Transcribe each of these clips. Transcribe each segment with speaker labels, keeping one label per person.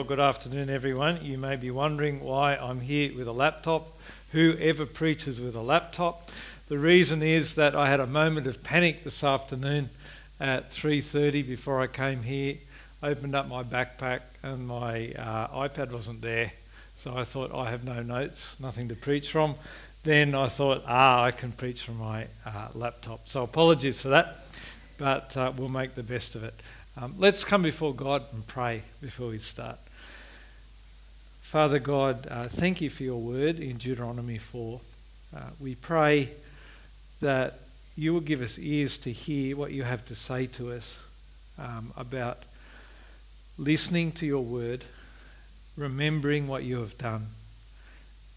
Speaker 1: Well, good afternoon, everyone. You may be wondering why I'm here with a laptop. Who ever preaches with a laptop? The reason is that I had a moment of panic this afternoon at 3:30 before I came here. Opened up my backpack and my uh, iPad wasn't there, so I thought I have no notes, nothing to preach from. Then I thought, ah, I can preach from my uh, laptop. So apologies for that, but uh, we'll make the best of it. Um, let's come before God and pray before we start. Father God, uh, thank you for your word in Deuteronomy 4. Uh, we pray that you will give us ears to hear what you have to say to us um, about listening to your word, remembering what you have done,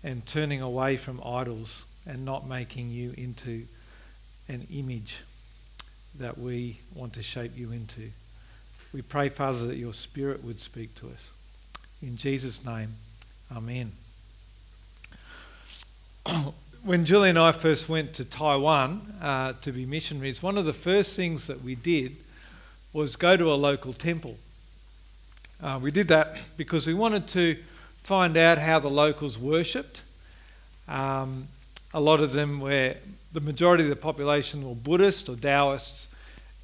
Speaker 1: and turning away from idols and not making you into an image that we want to shape you into. We pray, Father, that your Spirit would speak to us. In Jesus' name, Amen. when Julie and I first went to Taiwan uh, to be missionaries, one of the first things that we did was go to a local temple. Uh, we did that because we wanted to find out how the locals worshipped. Um, a lot of them were, the majority of the population were Buddhist or Taoists,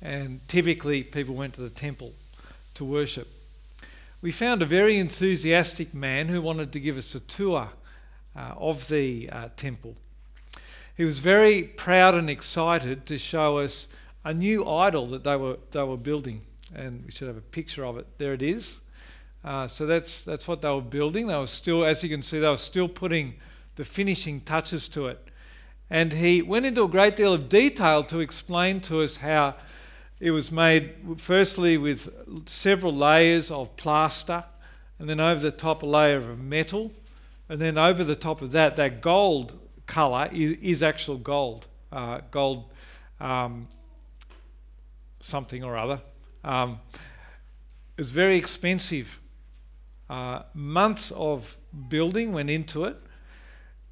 Speaker 1: and typically people went to the temple to worship. We found a very enthusiastic man who wanted to give us a tour uh, of the uh, temple. He was very proud and excited to show us a new idol that they were, they were building. And we should have a picture of it. There it is. Uh, so that's, that's what they were building. They were still, as you can see, they were still putting the finishing touches to it. And he went into a great deal of detail to explain to us how it was made firstly with several layers of plaster, and then over the top a layer of metal, and then over the top of that, that gold colour is, is actual gold, uh, gold um, something or other. Um, it's very expensive. Uh, months of building went into it,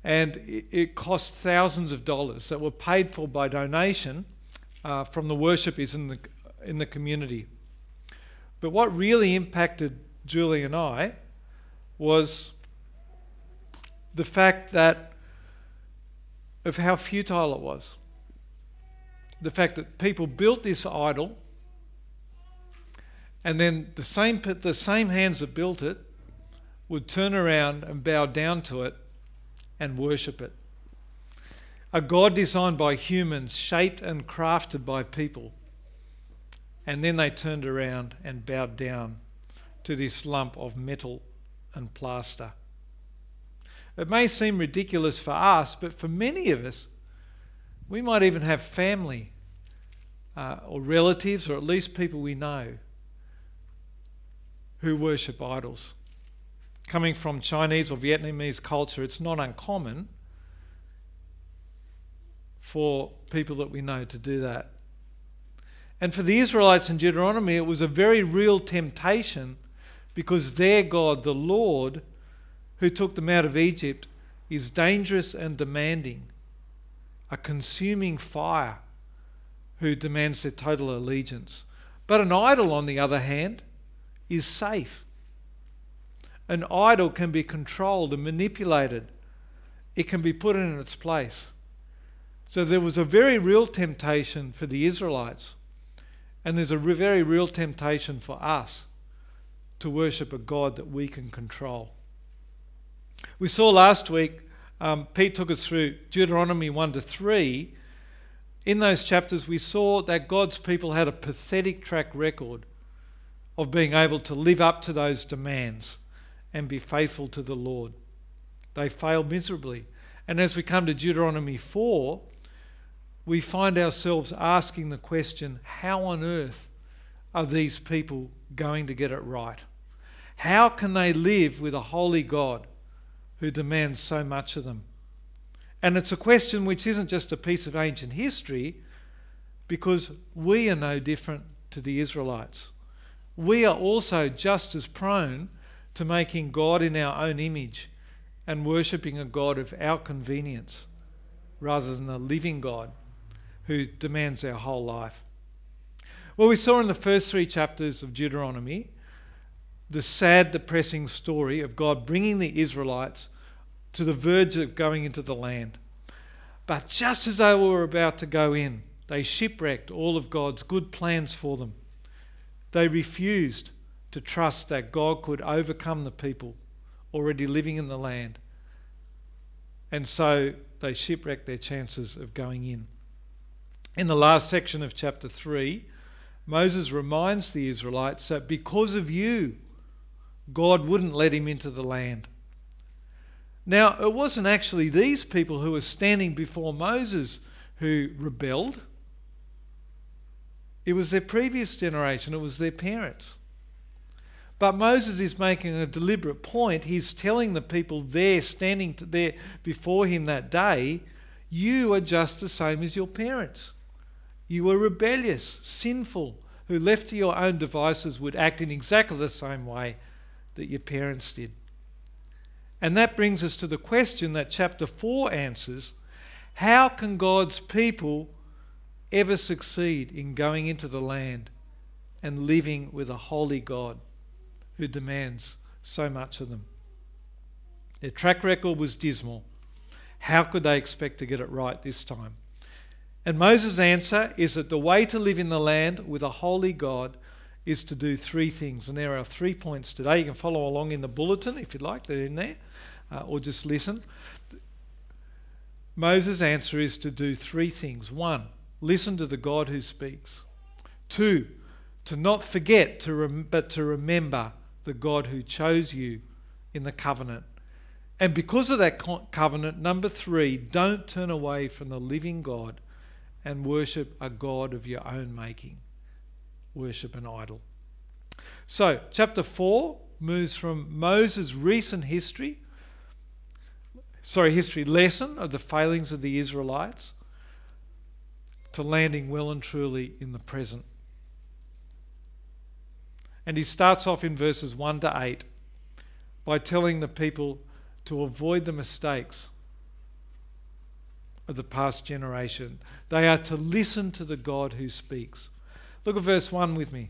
Speaker 1: and it, it cost thousands of dollars that were paid for by donation uh, from the worshippers in the, in the community. But what really impacted Julie and I was the fact that of how futile it was. The fact that people built this idol and then the same, the same hands that built it would turn around and bow down to it and worship it a God designed by humans, shaped and crafted by people. And then they turned around and bowed down to this lump of metal and plaster. It may seem ridiculous for us, but for many of us, we might even have family uh, or relatives, or at least people we know, who worship idols. Coming from Chinese or Vietnamese culture, it's not uncommon for people that we know to do that. And for the Israelites in Deuteronomy, it was a very real temptation because their God, the Lord, who took them out of Egypt, is dangerous and demanding, a consuming fire who demands their total allegiance. But an idol, on the other hand, is safe. An idol can be controlled and manipulated, it can be put in its place. So there was a very real temptation for the Israelites, and there's a very real temptation for us to worship a God that we can control. We saw last week, um, Pete took us through Deuteronomy 1 to 3. In those chapters, we saw that God's people had a pathetic track record of being able to live up to those demands and be faithful to the Lord. They failed miserably. And as we come to Deuteronomy 4, we find ourselves asking the question how on earth are these people going to get it right? How can they live with a holy God who demands so much of them? And it's a question which isn't just a piece of ancient history, because we are no different to the Israelites. We are also just as prone to making God in our own image and worshipping a God of our convenience rather than the living God who demands our whole life. Well, we saw in the first three chapters of Deuteronomy the sad, depressing story of God bringing the Israelites to the verge of going into the land. But just as they were about to go in, they shipwrecked all of God's good plans for them. They refused to trust that God could overcome the people already living in the land. And so they shipwrecked their chances of going in. In the last section of chapter 3, Moses reminds the Israelites that because of you, God wouldn't let him into the land. Now, it wasn't actually these people who were standing before Moses who rebelled. It was their previous generation, it was their parents. But Moses is making a deliberate point. He's telling the people there, standing there before him that day, you are just the same as your parents. You were rebellious, sinful, who left to your own devices would act in exactly the same way that your parents did. And that brings us to the question that chapter 4 answers how can God's people ever succeed in going into the land and living with a holy God who demands so much of them? Their track record was dismal. How could they expect to get it right this time? And Moses' answer is that the way to live in the land with a holy God is to do three things. And there are three points today. You can follow along in the bulletin if you'd like, they're in there, uh, or just listen. Moses' answer is to do three things. One, listen to the God who speaks. Two, to not forget, to rem- but to remember the God who chose you in the covenant. And because of that co- covenant, number three, don't turn away from the living God and worship a God of your own making worship an idol. So, chapter 4 moves from Moses' recent history, sorry, history lesson of the failings of the Israelites, to landing well and truly in the present. And he starts off in verses 1 to 8 by telling the people to avoid the mistakes of the past generation. They are to listen to the God who speaks. Look at verse 1 with me.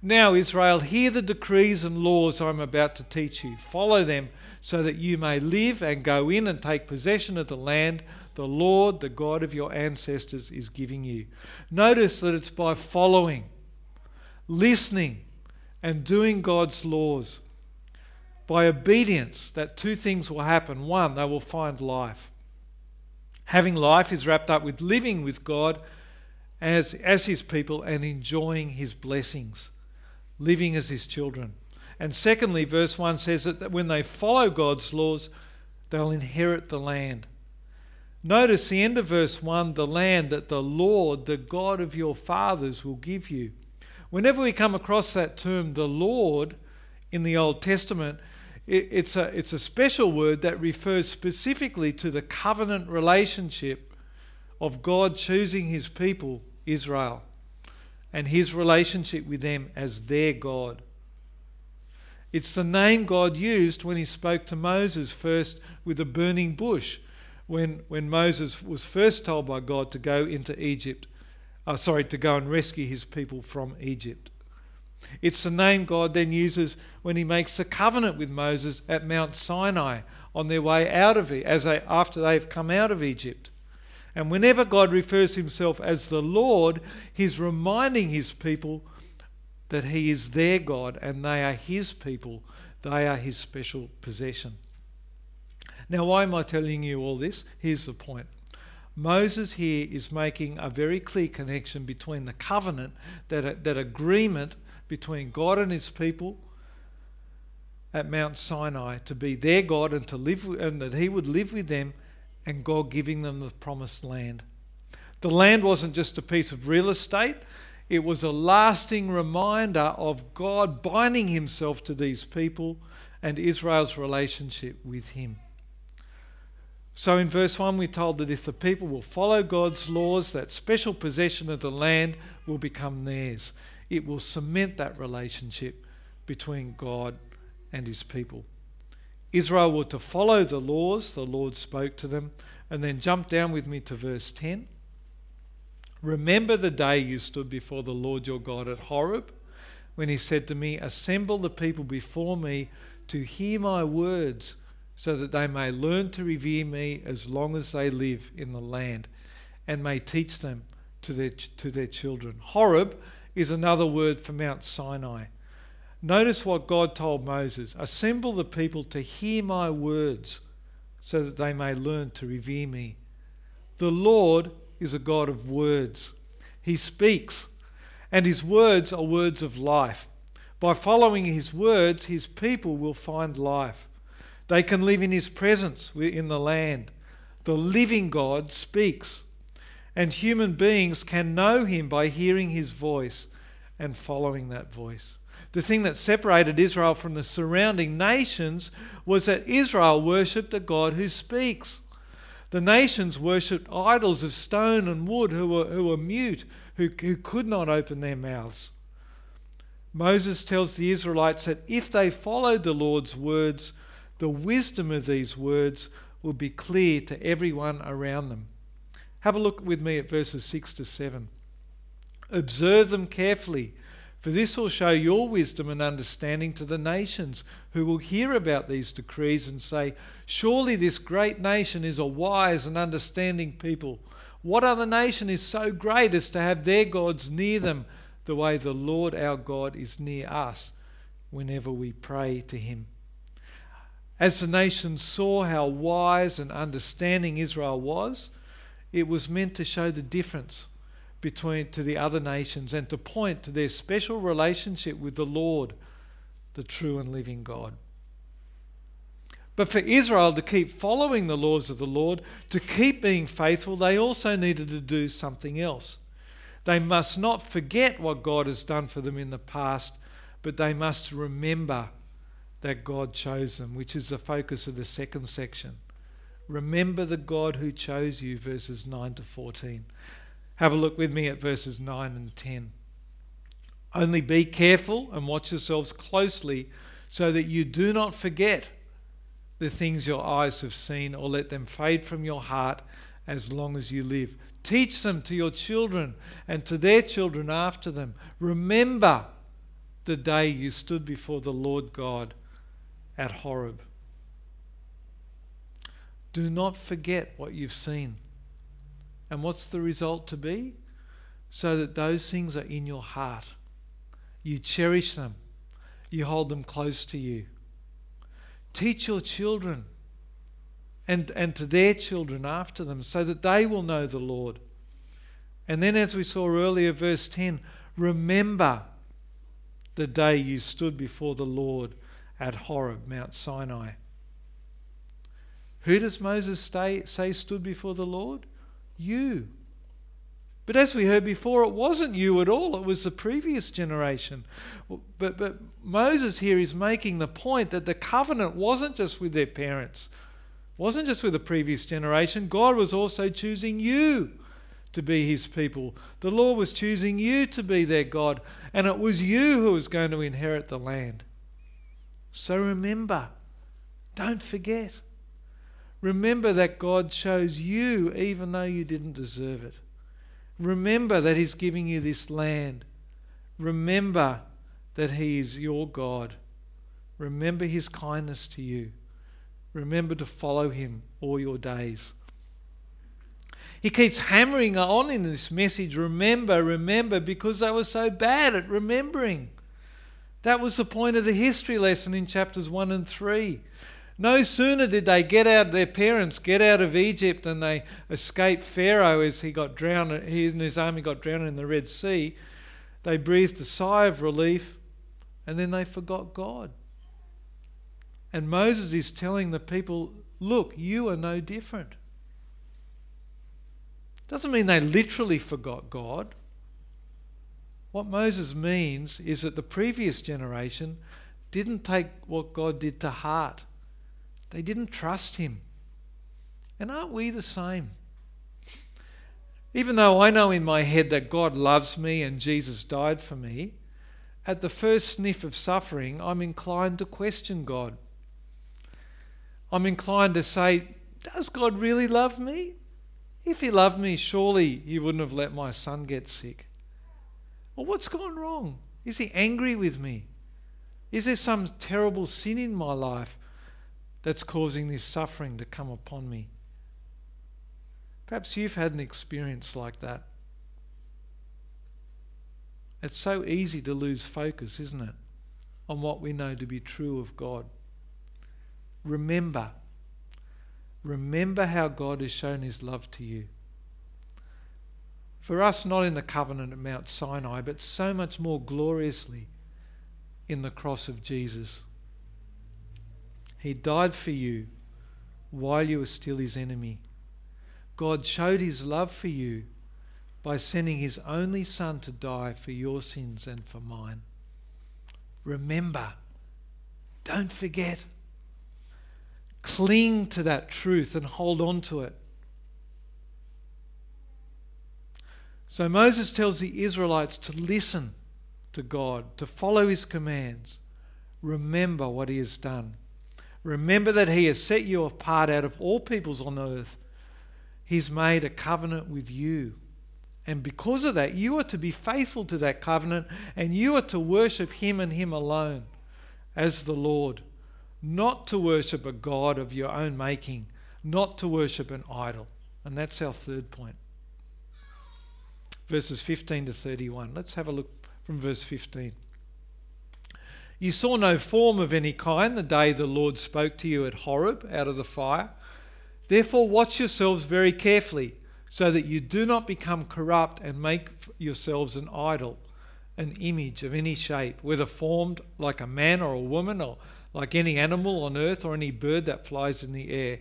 Speaker 1: Now, Israel, hear the decrees and laws I'm about to teach you. Follow them so that you may live and go in and take possession of the land the Lord, the God of your ancestors, is giving you. Notice that it's by following, listening, and doing God's laws. By obedience, that two things will happen. One, they will find life. Having life is wrapped up with living with God as, as his people and enjoying his blessings, living as his children. And secondly, verse 1 says that when they follow God's laws, they'll inherit the land. Notice the end of verse 1 the land that the Lord, the God of your fathers, will give you. Whenever we come across that term, the Lord, in the Old Testament, it's a, it's a special word that refers specifically to the covenant relationship of God choosing his people Israel and his relationship with them as their God. It's the name God used when he spoke to Moses first with a burning bush, when, when Moses was first told by God to go into Egypt, uh, sorry, to go and rescue his people from Egypt. It's the name God then uses when he makes the covenant with Moses at Mount Sinai on their way out of as they, after they've come out of Egypt. And whenever God refers himself as the Lord, he's reminding his people that he is their God and they are his people. They are his special possession. Now, why am I telling you all this? Here's the point. Moses here is making a very clear connection between the covenant, that, that agreement between God and his people at Mount Sinai to be their God and to live and that he would live with them and God giving them the promised land. The land wasn't just a piece of real estate, it was a lasting reminder of God binding himself to these people and Israel's relationship with him. So in verse 1, we're told that if the people will follow God's laws, that special possession of the land will become theirs. It will cement that relationship between God and his people. Israel were to follow the laws the Lord spoke to them. And then jump down with me to verse 10. Remember the day you stood before the Lord your God at Horeb, when he said to me, Assemble the people before me to hear my words, so that they may learn to revere me as long as they live in the land, and may teach them to their, to their children. Horeb is another word for Mount Sinai. Notice what God told Moses Assemble the people to hear my words, so that they may learn to revere me. The Lord is a God of words. He speaks, and his words are words of life. By following his words, his people will find life. They can live in his presence in the land. The living God speaks, and human beings can know him by hearing his voice and following that voice. The thing that separated Israel from the surrounding nations was that Israel worshipped a God who speaks. The nations worshipped idols of stone and wood who were, who were mute, who, who could not open their mouths. Moses tells the Israelites that if they followed the Lord's words, the wisdom of these words will be clear to everyone around them. Have a look with me at verses 6 to 7. Observe them carefully, for this will show your wisdom and understanding to the nations who will hear about these decrees and say, Surely this great nation is a wise and understanding people. What other nation is so great as to have their gods near them the way the Lord our God is near us whenever we pray to him? As the nations saw how wise and understanding Israel was, it was meant to show the difference between to the other nations and to point to their special relationship with the Lord, the true and living God. But for Israel to keep following the laws of the Lord, to keep being faithful, they also needed to do something else. They must not forget what God has done for them in the past, but they must remember that God chose them, which is the focus of the second section. Remember the God who chose you, verses 9 to 14. Have a look with me at verses 9 and 10. Only be careful and watch yourselves closely so that you do not forget the things your eyes have seen or let them fade from your heart as long as you live. Teach them to your children and to their children after them. Remember the day you stood before the Lord God at Horeb. Do not forget what you've seen. And what's the result to be? So that those things are in your heart. You cherish them, you hold them close to you. Teach your children and, and to their children after them so that they will know the Lord. And then, as we saw earlier, verse 10 remember the day you stood before the Lord at Horeb, Mount Sinai. Who does Moses stay, say stood before the Lord? You. But as we heard before, it wasn't you at all, it was the previous generation. But, but Moses here is making the point that the covenant wasn't just with their parents, wasn't just with the previous generation. God was also choosing you to be his people. The Lord was choosing you to be their God, and it was you who was going to inherit the land. So remember, don't forget. Remember that God chose you even though you didn't deserve it. Remember that He's giving you this land. Remember that He is your God. Remember His kindness to you. Remember to follow Him all your days. He keeps hammering on in this message remember, remember, because they were so bad at remembering. That was the point of the history lesson in chapters 1 and 3. No sooner did they get out, their parents get out of Egypt and they escape Pharaoh as he got drowned, he and his army got drowned in the Red Sea, they breathed a sigh of relief and then they forgot God. And Moses is telling the people, look, you are no different. Doesn't mean they literally forgot God. What Moses means is that the previous generation didn't take what God did to heart. They didn't trust him. And aren't we the same? Even though I know in my head that God loves me and Jesus died for me, at the first sniff of suffering, I'm inclined to question God. I'm inclined to say, Does God really love me? If He loved me, surely He wouldn't have let my son get sick. Well, what's gone wrong? Is He angry with me? Is there some terrible sin in my life that's causing this suffering to come upon me? Perhaps you've had an experience like that. It's so easy to lose focus, isn't it, on what we know to be true of God. Remember, remember how God has shown his love to you. For us, not in the covenant at Mount Sinai, but so much more gloriously in the cross of Jesus. He died for you while you were still his enemy. God showed his love for you by sending his only Son to die for your sins and for mine. Remember, don't forget. Cling to that truth and hold on to it. So Moses tells the Israelites to listen to God, to follow his commands. Remember what he has done. Remember that he has set you apart out of all peoples on earth. He's made a covenant with you. And because of that, you are to be faithful to that covenant and you are to worship him and him alone as the Lord, not to worship a God of your own making, not to worship an idol. And that's our third point. Verses 15 to 31. Let's have a look from verse 15. You saw no form of any kind the day the Lord spoke to you at Horeb out of the fire. Therefore, watch yourselves very carefully, so that you do not become corrupt and make yourselves an idol, an image of any shape, whether formed like a man or a woman, or like any animal on earth, or any bird that flies in the air,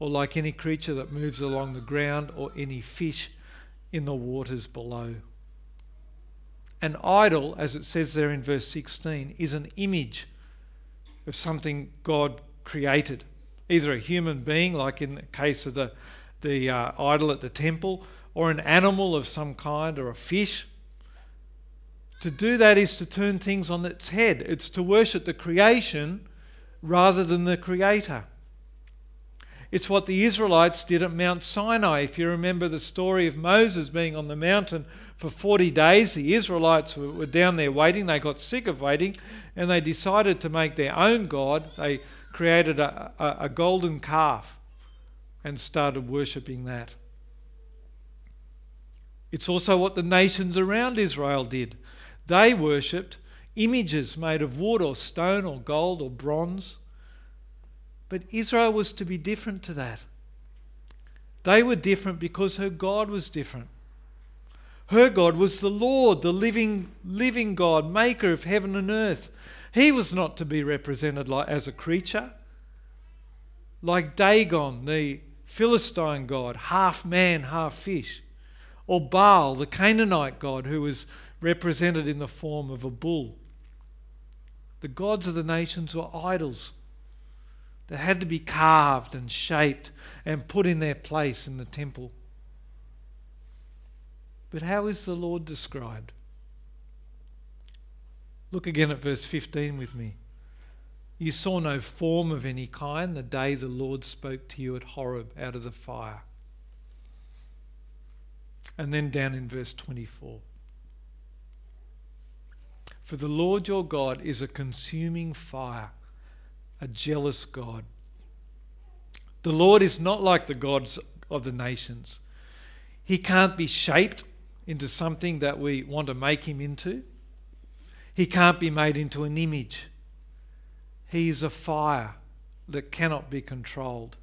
Speaker 1: or like any creature that moves along the ground, or any fish in the waters below. An idol, as it says there in verse 16, is an image of something God created, either a human being, like in the case of the, the uh, idol at the temple, or an animal of some kind, or a fish. To do that is to turn things on its head. It's to worship the creation rather than the creator. It's what the Israelites did at Mount Sinai. If you remember the story of Moses being on the mountain for 40 days, the Israelites were down there waiting. They got sick of waiting and they decided to make their own God. They created a, a, a golden calf and started worshipping that. It's also what the nations around Israel did. They worshipped images made of wood or stone or gold or bronze. But Israel was to be different to that. They were different because her God was different. Her God was the Lord, the living, living God, maker of heaven and earth. He was not to be represented like, as a creature. Like Dagon, the Philistine god, half man, half fish. Or Baal, the Canaanite god, who was represented in the form of a bull. The gods of the nations were idols that had to be carved and shaped and put in their place in the temple. But how is the Lord described? Look again at verse 15 with me. You saw no form of any kind the day the Lord spoke to you at Horeb out of the fire. And then down in verse 24. For the Lord your God is a consuming fire a jealous God. The Lord is not like the gods of the nations. He can't be shaped into something that we want to make him into. He can't be made into an image. He is a fire that cannot be controlled.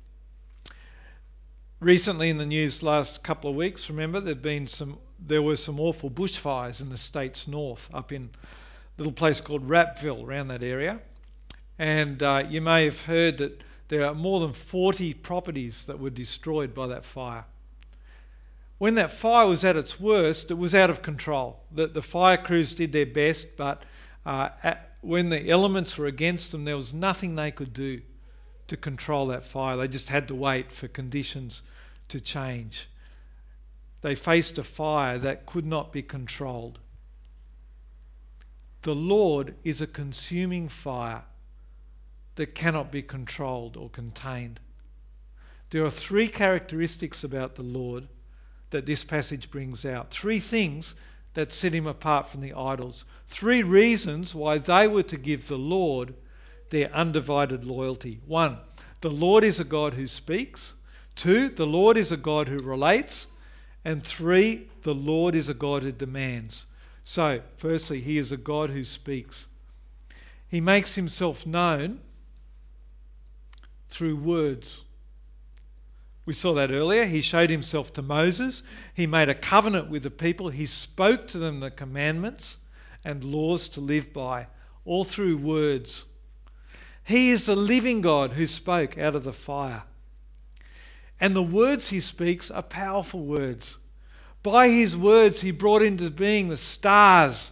Speaker 1: Recently in the news last couple of weeks, remember there'd been some there were some awful bushfires in the states north, up in a little place called Rappville, around that area. And uh, you may have heard that there are more than 40 properties that were destroyed by that fire. When that fire was at its worst, it was out of control. The, the fire crews did their best, but uh, at, when the elements were against them, there was nothing they could do to control that fire. They just had to wait for conditions to change. They faced a fire that could not be controlled. The Lord is a consuming fire that cannot be controlled or contained. There are three characteristics about the Lord that this passage brings out. Three things that set him apart from the idols. Three reasons why they were to give the Lord their undivided loyalty. One, the Lord is a God who speaks. Two, the Lord is a God who relates. And three, the Lord is a God who demands. So, firstly, he is a God who speaks. He makes himself known through words. We saw that earlier. He showed himself to Moses. He made a covenant with the people. He spoke to them the commandments and laws to live by, all through words. He is the living God who spoke out of the fire. And the words he speaks are powerful words. By his words, he brought into being the stars,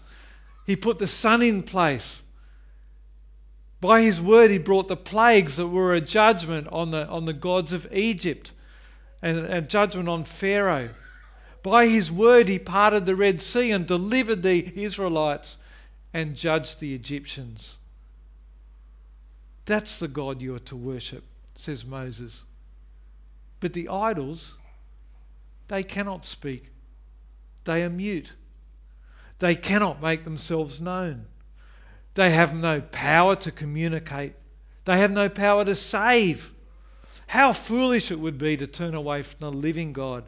Speaker 1: he put the sun in place. By his word, he brought the plagues that were a judgment on the, on the gods of Egypt and a judgment on Pharaoh. By his word, he parted the Red Sea and delivered the Israelites and judged the Egyptians. That's the God you are to worship, says Moses. But the idols, they cannot speak, they are mute. They cannot make themselves known. They have no power to communicate. They have no power to save. How foolish it would be to turn away from the living God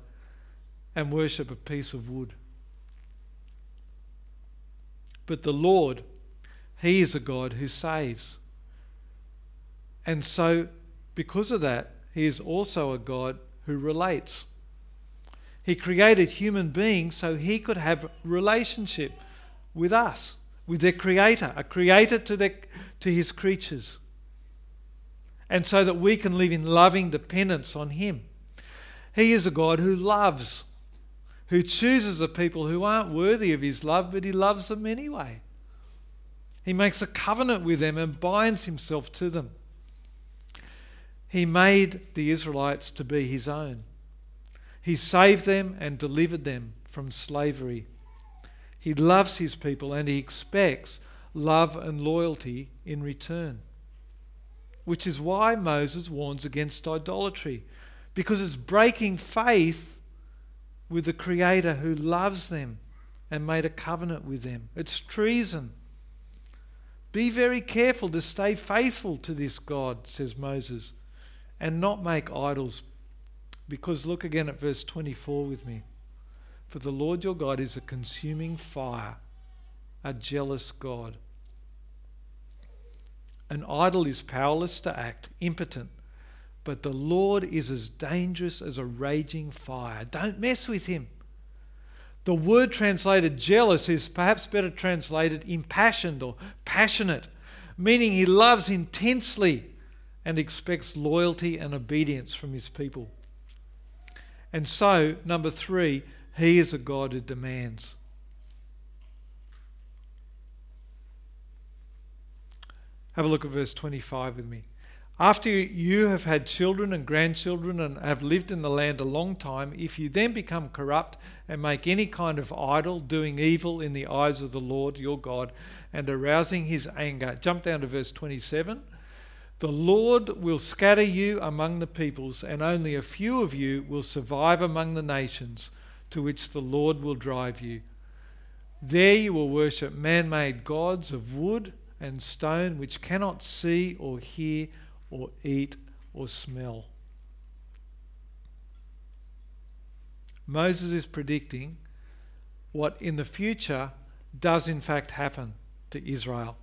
Speaker 1: and worship a piece of wood. But the Lord, He is a God who saves. And so, because of that, He is also a God who relates. He created human beings so He could have relationship with us with their creator, a creator to, their, to his creatures. And so that we can live in loving dependence on him. He is a God who loves, who chooses the people who aren't worthy of his love, but he loves them anyway. He makes a covenant with them and binds himself to them. He made the Israelites to be his own. He saved them and delivered them from slavery. He loves his people and he expects love and loyalty in return. Which is why Moses warns against idolatry, because it's breaking faith with the Creator who loves them and made a covenant with them. It's treason. Be very careful to stay faithful to this God, says Moses, and not make idols. Because look again at verse 24 with me. For the Lord your God is a consuming fire, a jealous God. An idol is powerless to act, impotent, but the Lord is as dangerous as a raging fire. Don't mess with him. The word translated jealous is perhaps better translated impassioned or passionate, meaning he loves intensely and expects loyalty and obedience from his people. And so, number three, he is a God who demands. Have a look at verse 25 with me. After you have had children and grandchildren and have lived in the land a long time, if you then become corrupt and make any kind of idol, doing evil in the eyes of the Lord your God and arousing his anger, jump down to verse 27. The Lord will scatter you among the peoples, and only a few of you will survive among the nations to which the Lord will drive you. There you will worship man made gods of wood and stone which cannot see or hear or eat or smell. Moses is predicting what in the future does in fact happen to Israel.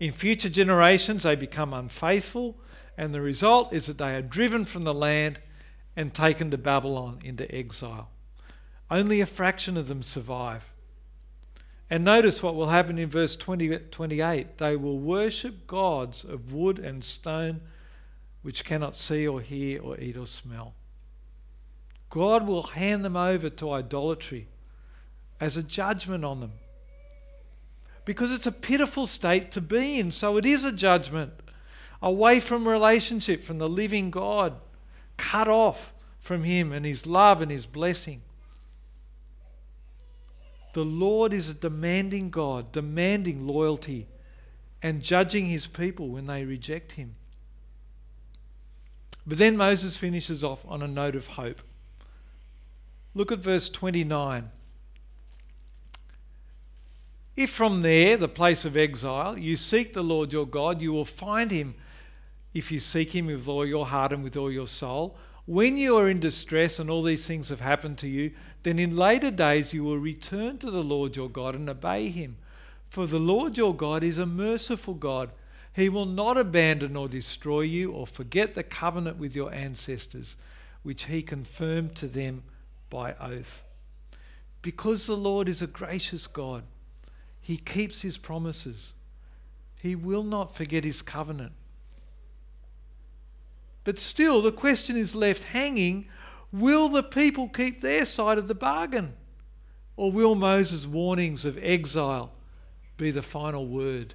Speaker 1: In future generations, they become unfaithful, and the result is that they are driven from the land and taken to Babylon into exile. Only a fraction of them survive. And notice what will happen in verse 20, 28. They will worship gods of wood and stone which cannot see or hear or eat or smell. God will hand them over to idolatry as a judgment on them. Because it's a pitiful state to be in, so it is a judgment. Away from relationship, from the living God cut off from Him and His love and His blessing. The Lord is a demanding God, demanding loyalty and judging His people when they reject Him. But then Moses finishes off on a note of hope. Look at verse 29. If from there, the place of exile, you seek the Lord your God, you will find him if you seek him with all your heart and with all your soul. When you are in distress and all these things have happened to you, then in later days you will return to the Lord your God and obey him. For the Lord your God is a merciful God. He will not abandon or destroy you or forget the covenant with your ancestors, which he confirmed to them by oath. Because the Lord is a gracious God, he keeps his promises. He will not forget his covenant. But still, the question is left hanging will the people keep their side of the bargain? Or will Moses' warnings of exile be the final word?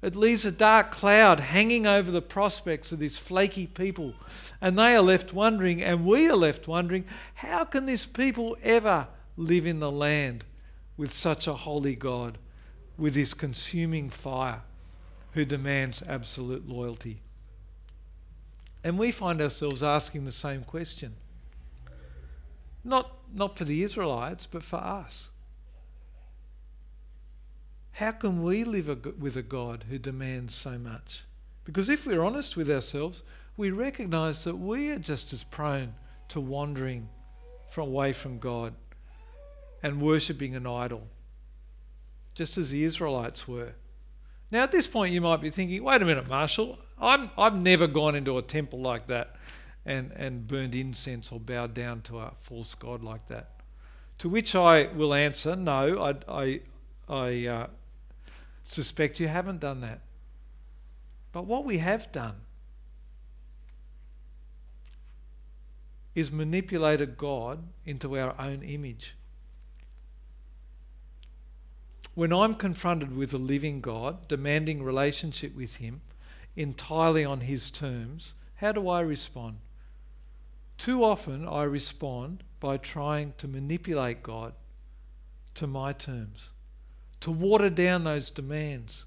Speaker 1: It leaves a dark cloud hanging over the prospects of this flaky people. And they are left wondering, and we are left wondering, how can this people ever live in the land with such a holy God, with this consuming fire who demands absolute loyalty? And we find ourselves asking the same question. Not, not for the Israelites, but for us. How can we live a, with a God who demands so much? Because if we're honest with ourselves, we recognize that we are just as prone to wandering from away from God and worshipping an idol, just as the Israelites were. Now, at this point, you might be thinking, wait a minute, Marshall, I'm, I've never gone into a temple like that and, and burned incense or bowed down to a false god like that. To which I will answer, no, I, I, I uh, suspect you haven't done that. But what we have done is manipulated God into our own image. When I'm confronted with a living God, demanding relationship with Him entirely on His terms, how do I respond? Too often I respond by trying to manipulate God to my terms, to water down those demands,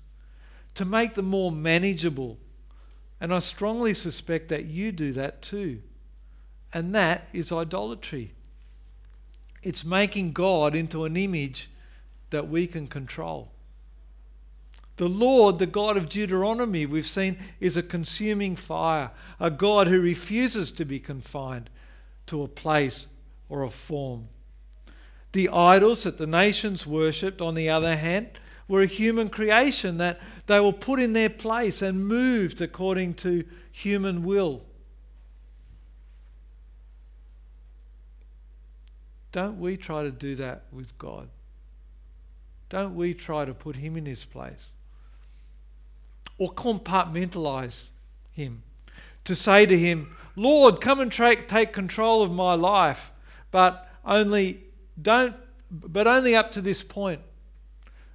Speaker 1: to make them more manageable. And I strongly suspect that you do that too. And that is idolatry. It's making God into an image that we can control. The Lord, the God of Deuteronomy, we've seen, is a consuming fire, a God who refuses to be confined to a place or a form. The idols that the nations worshipped, on the other hand, were a human creation that they were put in their place and moved according to human will. Don't we try to do that with God? Don't we try to put him in his place? Or compartmentalize him. To say to him, Lord, come and tra- take control of my life, but only don't but only up to this point.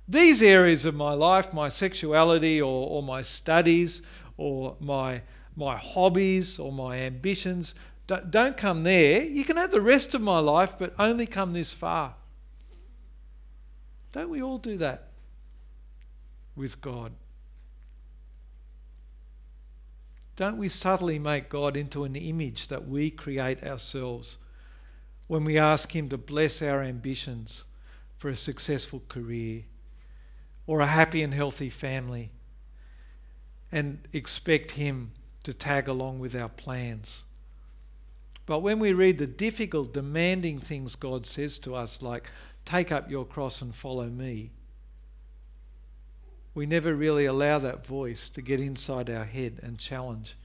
Speaker 1: These areas of my life, my sexuality or, or my studies or my my hobbies or my ambitions, don't, don't come there. You can have the rest of my life, but only come this far. Don't we all do that with God? Don't we subtly make God into an image that we create ourselves when we ask Him to bless our ambitions for a successful career or a happy and healthy family and expect Him to tag along with our plans? But when we read the difficult, demanding things God says to us, like, take up your cross and follow me, we never really allow that voice to get inside our head and challenge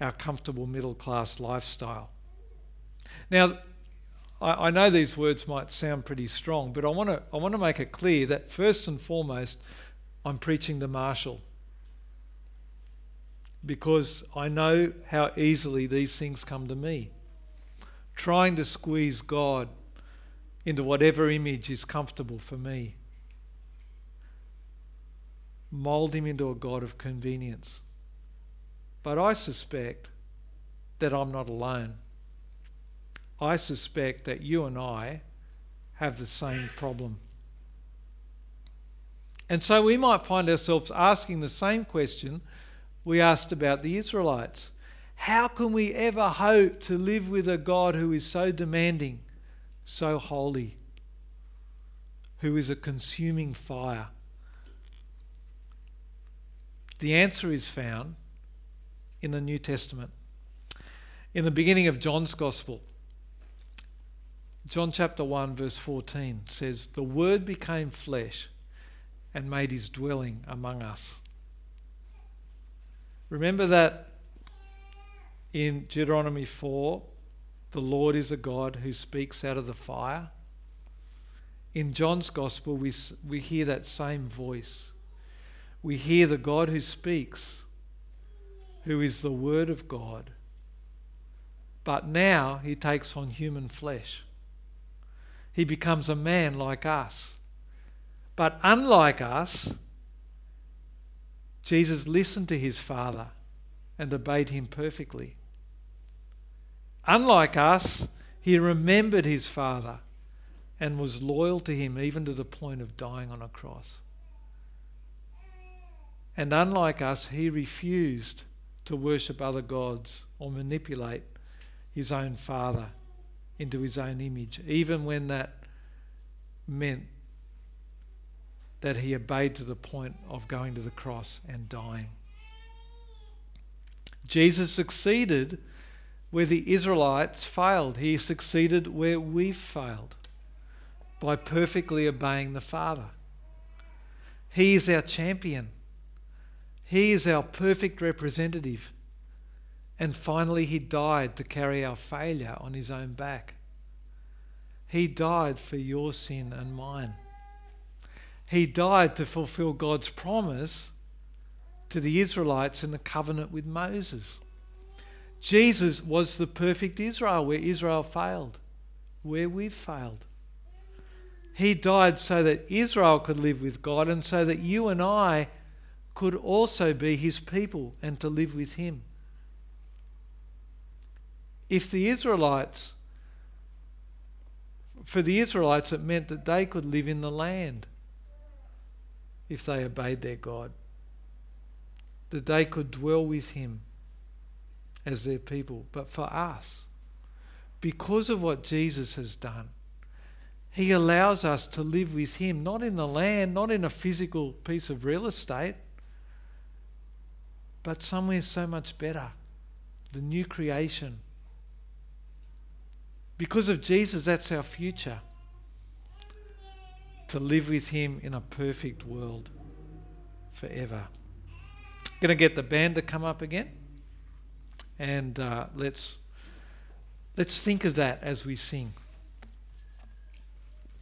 Speaker 1: our comfortable middle class lifestyle. Now, I, I know these words might sound pretty strong, but I want to I want to make it clear that first and foremost, I'm preaching to Marshall because I know how easily these things come to me. Trying to squeeze God into whatever image is comfortable for me. Mold him into a God of convenience. But I suspect that I'm not alone. I suspect that you and I have the same problem. And so we might find ourselves asking the same question we asked about the Israelites. How can we ever hope to live with a God who is so demanding, so holy, who is a consuming fire? The answer is found in the New Testament. In the beginning of John's Gospel, John chapter 1, verse 14 says, The Word became flesh and made his dwelling among us. Remember that in Deuteronomy 4, the Lord is a God who speaks out of the fire? In John's Gospel, we, we hear that same voice. We hear the God who speaks, who is the Word of God. But now he takes on human flesh. He becomes a man like us. But unlike us, Jesus listened to his Father and obeyed him perfectly. Unlike us, he remembered his Father and was loyal to him even to the point of dying on a cross. And unlike us, he refused to worship other gods or manipulate his own Father into his own image, even when that meant that he obeyed to the point of going to the cross and dying. Jesus succeeded where the Israelites failed. He succeeded where we've failed by perfectly obeying the Father. He is our champion. He is our perfect representative. And finally, He died to carry our failure on His own back. He died for your sin and mine. He died to fulfill God's promise to the Israelites in the covenant with Moses. Jesus was the perfect Israel where Israel failed, where we've failed. He died so that Israel could live with God and so that you and I could also be his people and to live with him. If the Israelites, for the Israelites, it meant that they could live in the land if they obeyed their God, that they could dwell with him as their people. But for us, because of what Jesus has done, he allows us to live with Him, not in the land, not in a physical piece of real estate, but somewhere so much better the new creation. Because of Jesus, that's our future. To live with Him in a perfect world forever. Going to get the band to come up again, and uh, let's let's think of that as we sing.